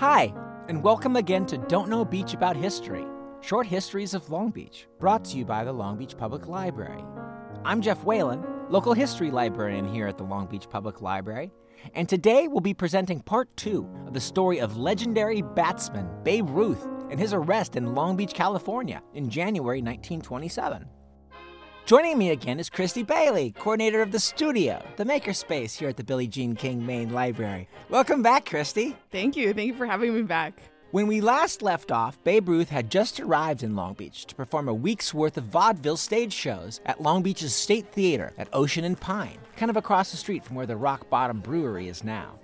Hi, and welcome again to Don't Know Beach About History Short Histories of Long Beach, brought to you by the Long Beach Public Library. I'm Jeff Whalen, local history librarian here at the Long Beach Public Library, and today we'll be presenting part two of the story of legendary batsman Babe Ruth and his arrest in Long Beach, California in January 1927. Joining me again is Christy Bailey, coordinator of the studio, the makerspace here at the Billie Jean King Main Library. Welcome back, Christy. Thank you. Thank you for having me back. When we last left off, Babe Ruth had just arrived in Long Beach to perform a week's worth of vaudeville stage shows at Long Beach's State Theater at Ocean and Pine, kind of across the street from where the Rock Bottom Brewery is now.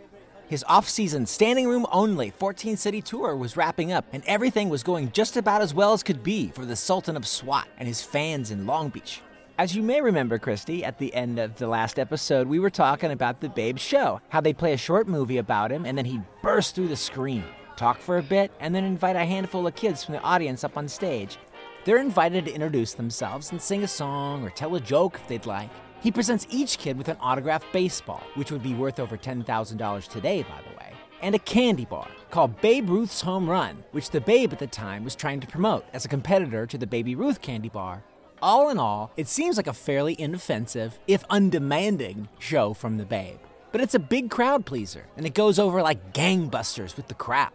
His off season, standing room only 14 city tour was wrapping up, and everything was going just about as well as could be for the Sultan of SWAT and his fans in Long Beach. As you may remember, Christy, at the end of the last episode, we were talking about the Babe show, how they play a short movie about him and then he'd burst through the screen, talk for a bit, and then invite a handful of kids from the audience up on stage. They're invited to introduce themselves and sing a song or tell a joke if they'd like. He presents each kid with an autographed baseball, which would be worth over $10,000 today, by the way, and a candy bar called Babe Ruth's Home Run, which the Babe at the time was trying to promote as a competitor to the Baby Ruth candy bar all in all, it seems like a fairly inoffensive, if undemanding, show from the Babe. But it's a big crowd pleaser, and it goes over like gangbusters with the crowd.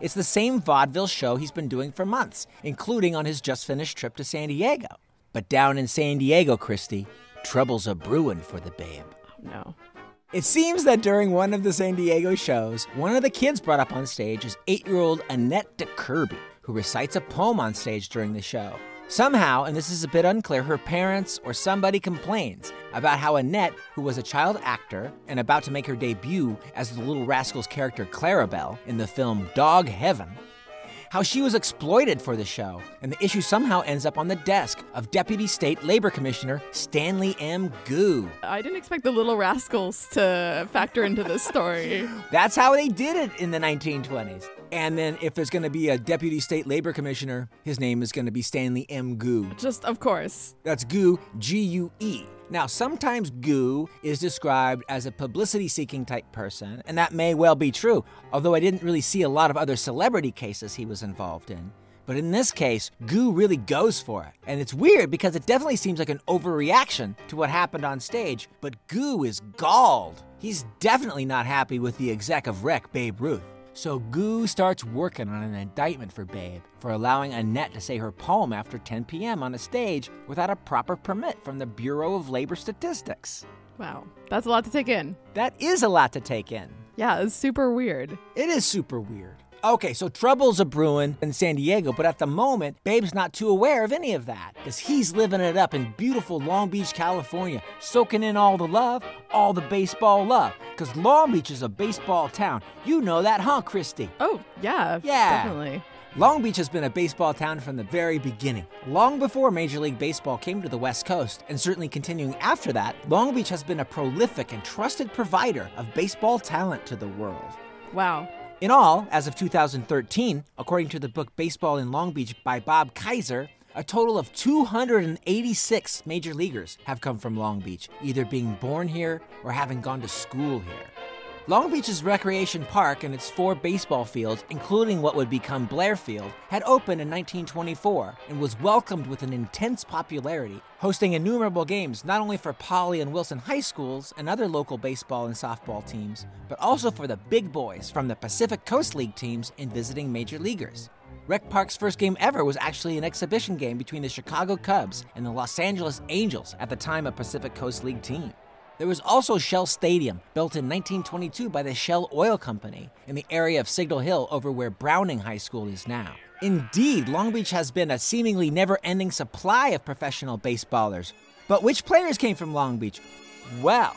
It's the same vaudeville show he's been doing for months, including on his just finished trip to San Diego. But down in San Diego, Christy, troubles are brewing for the Babe. Oh, no. It seems that during one of the San Diego shows, one of the kids brought up on stage is eight year old Annette DeKirby, who recites a poem on stage during the show. Somehow, and this is a bit unclear, her parents or somebody complains about how Annette, who was a child actor and about to make her debut as the Little Rascals character Clarabelle in the film Dog Heaven, how she was exploited for the show, and the issue somehow ends up on the desk of Deputy State Labor Commissioner Stanley M. Gue. I didn't expect the Little Rascals to factor into this story. That's how they did it in the 1920s. And then if there's going to be a deputy state labor commissioner, his name is going to be Stanley M. Gue. Just, of course. That's Gue, G U E. Now, sometimes Gue is described as a publicity seeking type person, and that may well be true, although I didn't really see a lot of other celebrity cases he was involved in. But in this case, Gue really goes for it. And it's weird because it definitely seems like an overreaction to what happened on stage, but Gue is galled. He's definitely not happy with the exec of Rec, Babe Ruth. So Gue starts working on an indictment for Babe for allowing Annette to say her poem after 10 p.m. on a stage without a proper permit from the Bureau of Labor Statistics. Wow, that's a lot to take in. That is a lot to take in. Yeah, it's super weird. It is super weird. Okay, so trouble's a brewing in San Diego, but at the moment, Babe's not too aware of any of that because he's living it up in beautiful Long Beach, California, soaking in all the love, all the baseball love. Because Long Beach is a baseball town. You know that, huh, Christy? Oh, yeah. Yeah. Definitely. Long Beach has been a baseball town from the very beginning. Long before Major League Baseball came to the West Coast, and certainly continuing after that, Long Beach has been a prolific and trusted provider of baseball talent to the world. Wow. In all, as of 2013, according to the book Baseball in Long Beach by Bob Kaiser, a total of 286 major leaguers have come from Long Beach, either being born here or having gone to school here. Long Beach's Recreation Park and its four baseball fields, including what would become Blair Field, had opened in 1924 and was welcomed with an intense popularity, hosting innumerable games not only for Poly and Wilson high schools and other local baseball and softball teams, but also for the big boys from the Pacific Coast League teams and visiting major leaguers. Rec Park's first game ever was actually an exhibition game between the Chicago Cubs and the Los Angeles Angels, at the time a Pacific Coast League team. There was also Shell Stadium, built in 1922 by the Shell Oil Company in the area of Signal Hill over where Browning High School is now. Indeed, Long Beach has been a seemingly never ending supply of professional baseballers. But which players came from Long Beach? Well,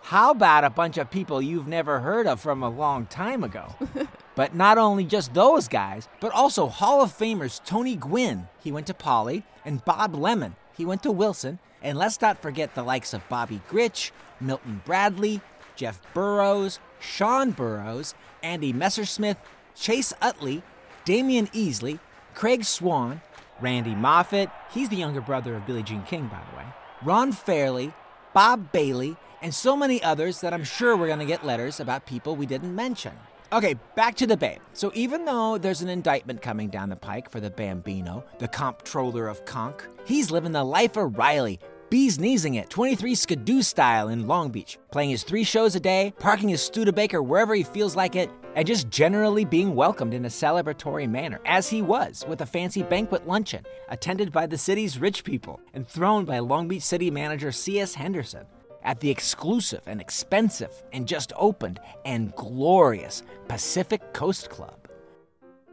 how about a bunch of people you've never heard of from a long time ago? but not only just those guys, but also Hall of Famers Tony Gwynn, he went to Poly, and Bob Lemon, he went to Wilson, and let's not forget the likes of Bobby Grich, Milton Bradley, Jeff Burroughs, Sean Burroughs, Andy Messersmith, Chase Utley, Damion Easley, Craig Swan, Randy Moffitt, he's the younger brother of Billie Jean King, by the way, Ron Fairly, Bob Bailey, and so many others that I'm sure we're going to get letters about people we didn't mention. Okay, back to the Babe. So even though there's an indictment coming down the pike for the Bambino, the comptroller of Conk, he's living the life of Riley, bees kneesing it 23 Skidoo style in Long Beach, playing his three shows a day, parking his Studebaker wherever he feels like it, and just generally being welcomed in a celebratory manner, as he was, with a fancy banquet luncheon, attended by the city's rich people, and thrown by Long Beach City manager C.S. Henderson at the exclusive and expensive and just opened and glorious Pacific Coast Club.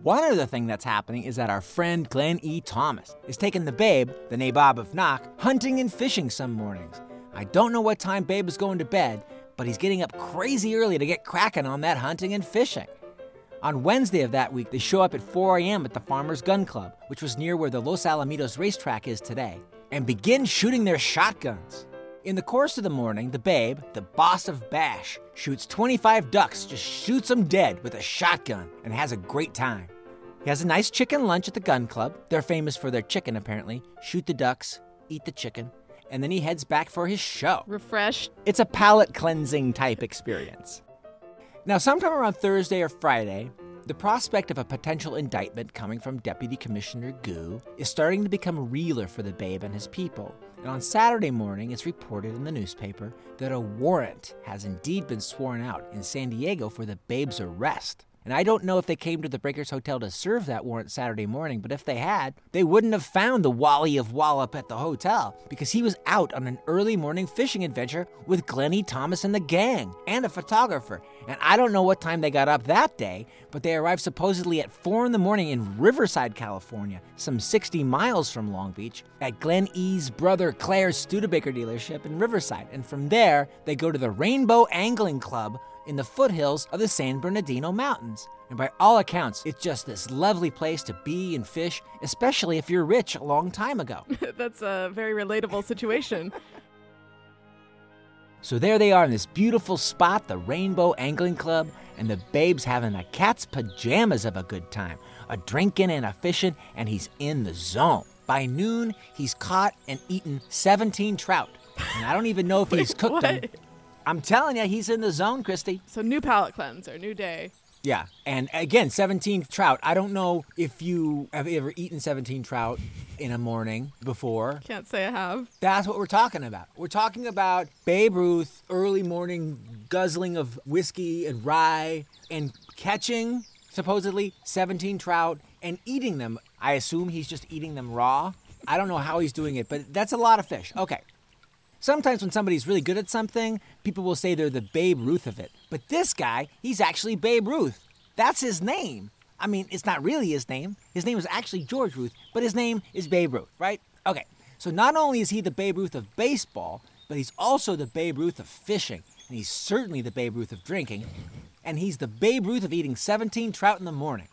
One other thing that's happening is that our friend Glenn E. Thomas is taking the Babe, the nabob of Knock, hunting and fishing some mornings. I don't know what time Babe is going to bed, but he's getting up crazy early to get cracking on that hunting and fishing. On Wednesday of that week, they show up at 4 a.m. at the Farmers Gun Club, which was near where the Los Alamitos racetrack is today, and begin shooting their shotguns. In the course of the morning, the babe, the boss of Bash, shoots 25 ducks, just shoots them dead with a shotgun, and has a great time. He has a nice chicken lunch at the gun club. They're famous for their chicken, apparently. Shoot the ducks, eat the chicken, and then he heads back for his show. Refreshed. It's a palate cleansing type experience. Now, sometime around Thursday or Friday, the prospect of a potential indictment coming from Deputy Commissioner Gue is starting to become realer for the babe and his people. And on Saturday morning, it's reported in the newspaper that a warrant has indeed been sworn out in San Diego for the babe's arrest. And I don't know if they came to the Breakers Hotel to serve that warrant Saturday morning, but if they had, they wouldn't have found the Wally of Wallop at the hotel because he was out on an early morning fishing adventure with Glennie Thomas and the gang and a photographer. And I don't know what time they got up that day, but they arrived supposedly at 4 in the morning in Riverside, California, some 60 miles from Long Beach, at Glenn E's brother Claire's Studebaker dealership in Riverside. And from there, they go to the Rainbow Angling Club in the foothills of the San Bernardino Mountains. And by all accounts, it's just this lovely place to be and fish, especially if you're rich a long time ago. That's a very relatable situation. so there they are in this beautiful spot, the Rainbow Angling Club, and the babe's having a cat's pajamas of a good time, a drinking and a fishing, and he's in the zone. By noon, he's caught and eaten 17 trout. And I don't even know if he's cooked them. I'm telling you, he's in the zone, Christy. So new palate cleanser, new day. Yeah, and again, 17 trout. I don't know if you have ever eaten 17 trout in a morning before. Can't say I have. That's what we're talking about. We're talking about Babe Ruth, early morning guzzling of whiskey and rye, and catching supposedly 17 trout and eating them. I assume he's just eating them raw. I don't know how he's doing it, but that's a lot of fish. Okay. Sometimes when somebody's really good at something, people will say they're the Babe Ruth of it. But this guy, he's actually Babe Ruth. That's his name. I mean, it's not really his name. His name is actually George Ruth, but his name is Babe Ruth, right? Okay. So not only is he the Babe Ruth of baseball, but he's also the Babe Ruth of fishing. And he's certainly the Babe Ruth of drinking. And he's the Babe Ruth of eating 17 trout in the morning.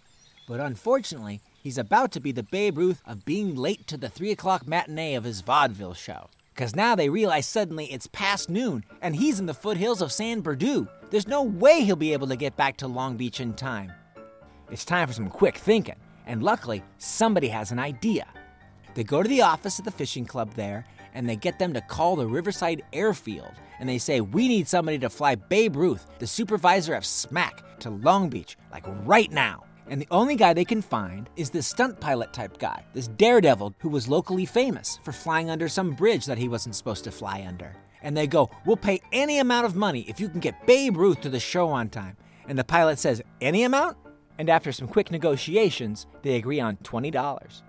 But unfortunately, he's about to be the Babe Ruth of being late to the 3 o'clock matinee of his vaudeville show. Because now they realize suddenly it's past noon and he's in the foothills of San Bernardino. There's no way he'll be able to get back to Long Beach in time. It's time for some quick thinking, and luckily, somebody has an idea. They go to the office of the fishing club there and they get them to call the Riverside Airfield and they say, We need somebody to fly Babe Ruth, the supervisor of SMAC, to Long Beach, like right now. And the only guy they can find is this stunt pilot type guy, this daredevil who was locally famous for flying under some bridge that he wasn't supposed to fly under. And they go, We'll pay any amount of money if you can get Babe Ruth to the show on time. And the pilot says, Any amount? And after some quick negotiations, they agree on $20.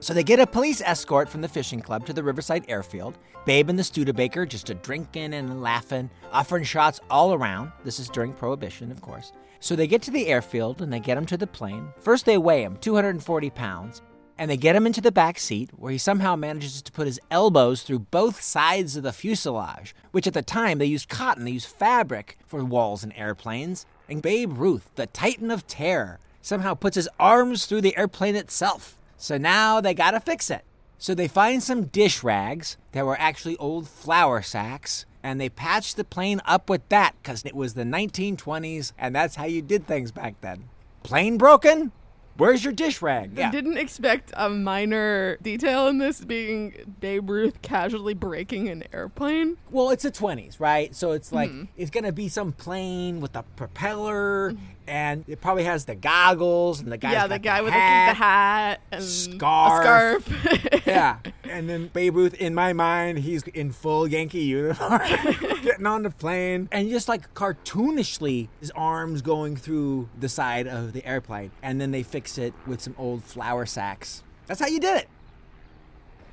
So they get a police escort from the fishing club to the Riverside Airfield. Babe and the Studebaker just a drinking and laughing, offering shots all around. This is during Prohibition, of course. So they get to the airfield and they get him to the plane. First, they weigh him 240 pounds, and they get him into the back seat where he somehow manages to put his elbows through both sides of the fuselage, which at the time they used cotton, they used fabric for walls in airplanes. And Babe Ruth, the Titan of Terror, somehow puts his arms through the airplane itself. So now they gotta fix it. So they find some dish rags that were actually old flour sacks, and they patched the plane up with that because it was the 1920s, and that's how you did things back then. Plane broken? Where's your dish rag? I didn't expect a minor detail in this being Babe Ruth casually breaking an airplane. Well, it's the 20s, right? So it's like mm-hmm. it's gonna be some plane with a propeller mm-hmm. And it probably has the goggles and the guy. yeah, the guy with the, the hat and scarf. scarf. yeah, and then Babe Ruth, in my mind, he's in full Yankee uniform, getting on the plane, and just like cartoonishly, his arms going through the side of the airplane, and then they fix it with some old flour sacks. That's how you did it.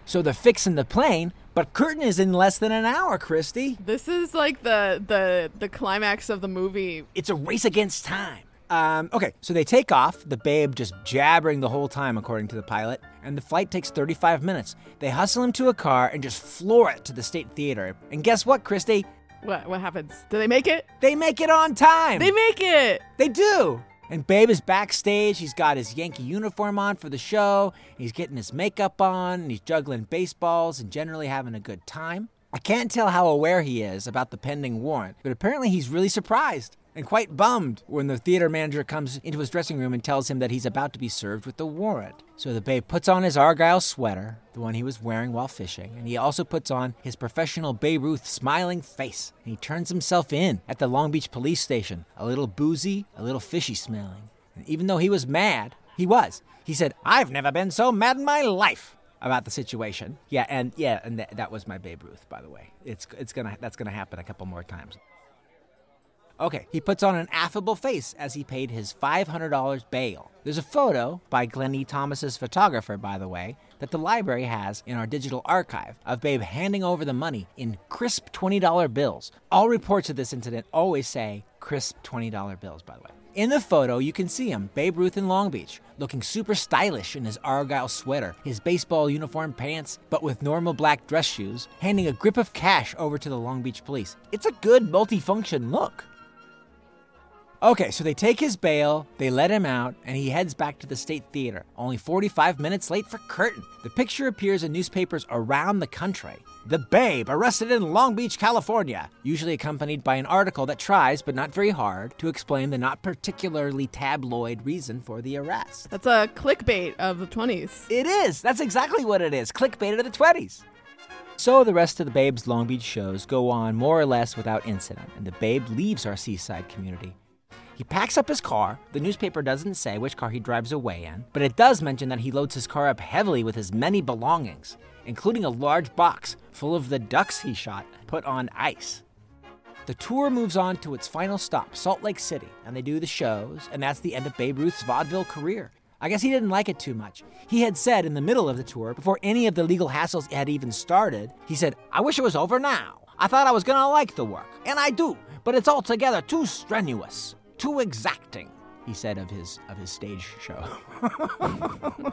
So they're fixing the plane, but curtain is in less than an hour, Christy. This is like the the the climax of the movie. It's a race against time. Um, okay, so they take off, the babe just jabbering the whole time, according to the pilot, and the flight takes 35 minutes. They hustle him to a car and just floor it to the State Theater. And guess what, Christy? What what happens? Do they make it? They make it on time! They make it. They do! And Babe is backstage. He's got his Yankee uniform on for the show. He's getting his makeup on, and he's juggling baseballs and generally having a good time. I can't tell how aware he is about the pending warrant, but apparently he's really surprised and quite bummed when the theater manager comes into his dressing room and tells him that he's about to be served with the warrant. So the babe puts on his Argyle sweater, the one he was wearing while fishing, and he also puts on his professional Babe Ruth smiling face. And he turns himself in at the Long Beach police station, a little boozy, a little fishy smelling. And even though he was mad, he was. He said, I've never been so mad in my life about the situation. Yeah, and yeah, and th- that was my Babe Ruth, by the way. It's it's gonna that's gonna happen a couple more times. Okay, he puts on an affable face as he paid his $500 bail. There's a photo by Glenn E. Thomas's photographer, by the way, that the library has in our digital archive of Babe handing over the money in crisp $20 bills. All reports of this incident always say crisp $20 bills, by the way. In the photo, you can see him, Babe Ruth in Long Beach, looking super stylish in his Argyle sweater, his baseball uniform pants, but with normal black dress shoes, handing a grip of cash over to the Long Beach police. It's a good multifunction look. Okay, so they take his bail, they let him out, and he heads back to the State Theater, only 45 minutes late for curtain. The picture appears in newspapers around the country. The Babe arrested in Long Beach, California, usually accompanied by an article that tries, but not very hard, to explain the not particularly tabloid reason for the arrest. That's a clickbait of the 20s. It is. That's exactly what it is. Clickbait of the 20s. So the rest of the Babe's Long Beach shows go on more or less without incident, and the Babe leaves our seaside community. He packs up his car. The newspaper doesn't say which car he drives away in, but it does mention that he loads his car up heavily with his many belongings, including a large box full of the ducks he shot put on ice. The tour moves on to its final stop, Salt Lake City, and they do the shows, and that's the end of Babe Ruth's vaudeville career. I guess he didn't like it too much. He had said in the middle of the tour, before any of the legal hassles had even started, he said, I wish it was over now. I thought I was gonna like the work, and I do, but it's altogether too strenuous too exacting, he said of his of his stage show.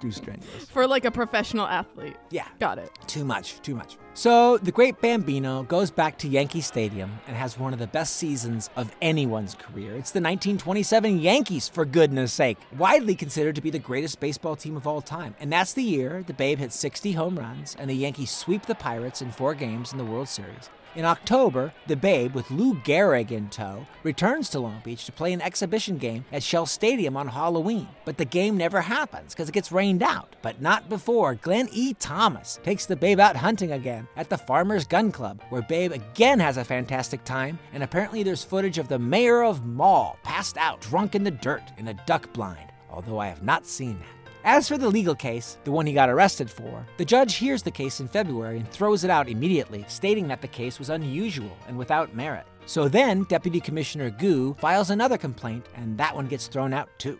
too strenuous. For like a professional athlete. Yeah. Got it. Too much, too much. So the great Bambino goes back to Yankee Stadium and has one of the best seasons of anyone's career. It's the 1927 Yankees, for goodness sake, widely considered to be the greatest baseball team of all time. And that's the year the Babe hit 60 home runs and the Yankees sweep the Pirates in four games in the World Series. In October, the Babe, with Lou Gehrig in tow, returns to Long Beach to play an exhibition game at Shell Stadium on Halloween. But the game never happens because it gets rained out. But not before Glenn E. Thomas takes the Babe out hunting again at the Farmers Gun Club, where Babe again has a fantastic time, and apparently there's footage of the mayor of Mall passed out, drunk in the dirt, in a duck blind, although I have not seen that. As for the legal case, the one he got arrested for, the judge hears the case in February and throws it out immediately, stating that the case was unusual and without merit. So then, Deputy Commissioner Gue files another complaint, and that one gets thrown out too.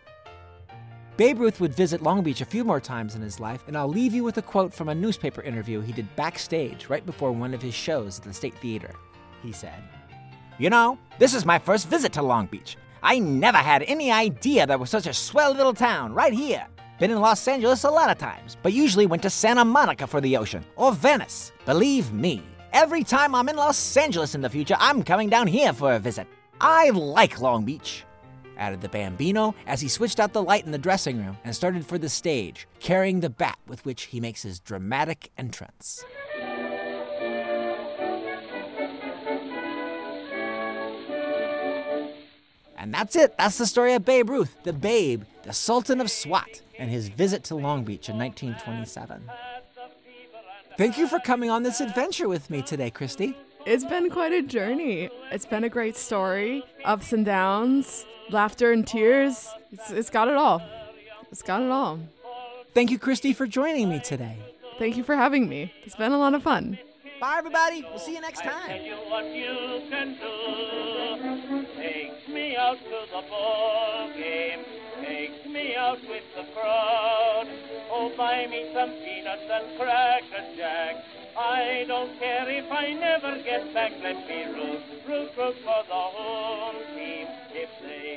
Babe Ruth would visit Long Beach a few more times in his life, and I'll leave you with a quote from a newspaper interview he did backstage right before one of his shows at the State Theater. He said, You know, this is my first visit to Long Beach. I never had any idea there was such a swell little town right here. Been in Los Angeles a lot of times, but usually went to Santa Monica for the ocean or Venice. Believe me, every time I'm in Los Angeles in the future, I'm coming down here for a visit. I like Long Beach, added the Bambino as he switched out the light in the dressing room and started for the stage, carrying the bat with which he makes his dramatic entrance. And that's it. That's the story of Babe Ruth, the Babe, the Sultan of Swat, and his visit to Long Beach in 1927. Thank you for coming on this adventure with me today, Christy. It's been quite a journey. It's been a great story, ups and downs. laughter and tears. It's, it's got it all. It's got it all. Thank you, Christy, for joining me today. Thank you for having me. It's been a lot of fun. Bye, everybody. We'll see you next I tell time. Out to the ball game. Take me out with the crowd. Oh, buy me some peanuts and cracker jack. I don't care if I never get back. Let me root, root, root for the home team. If they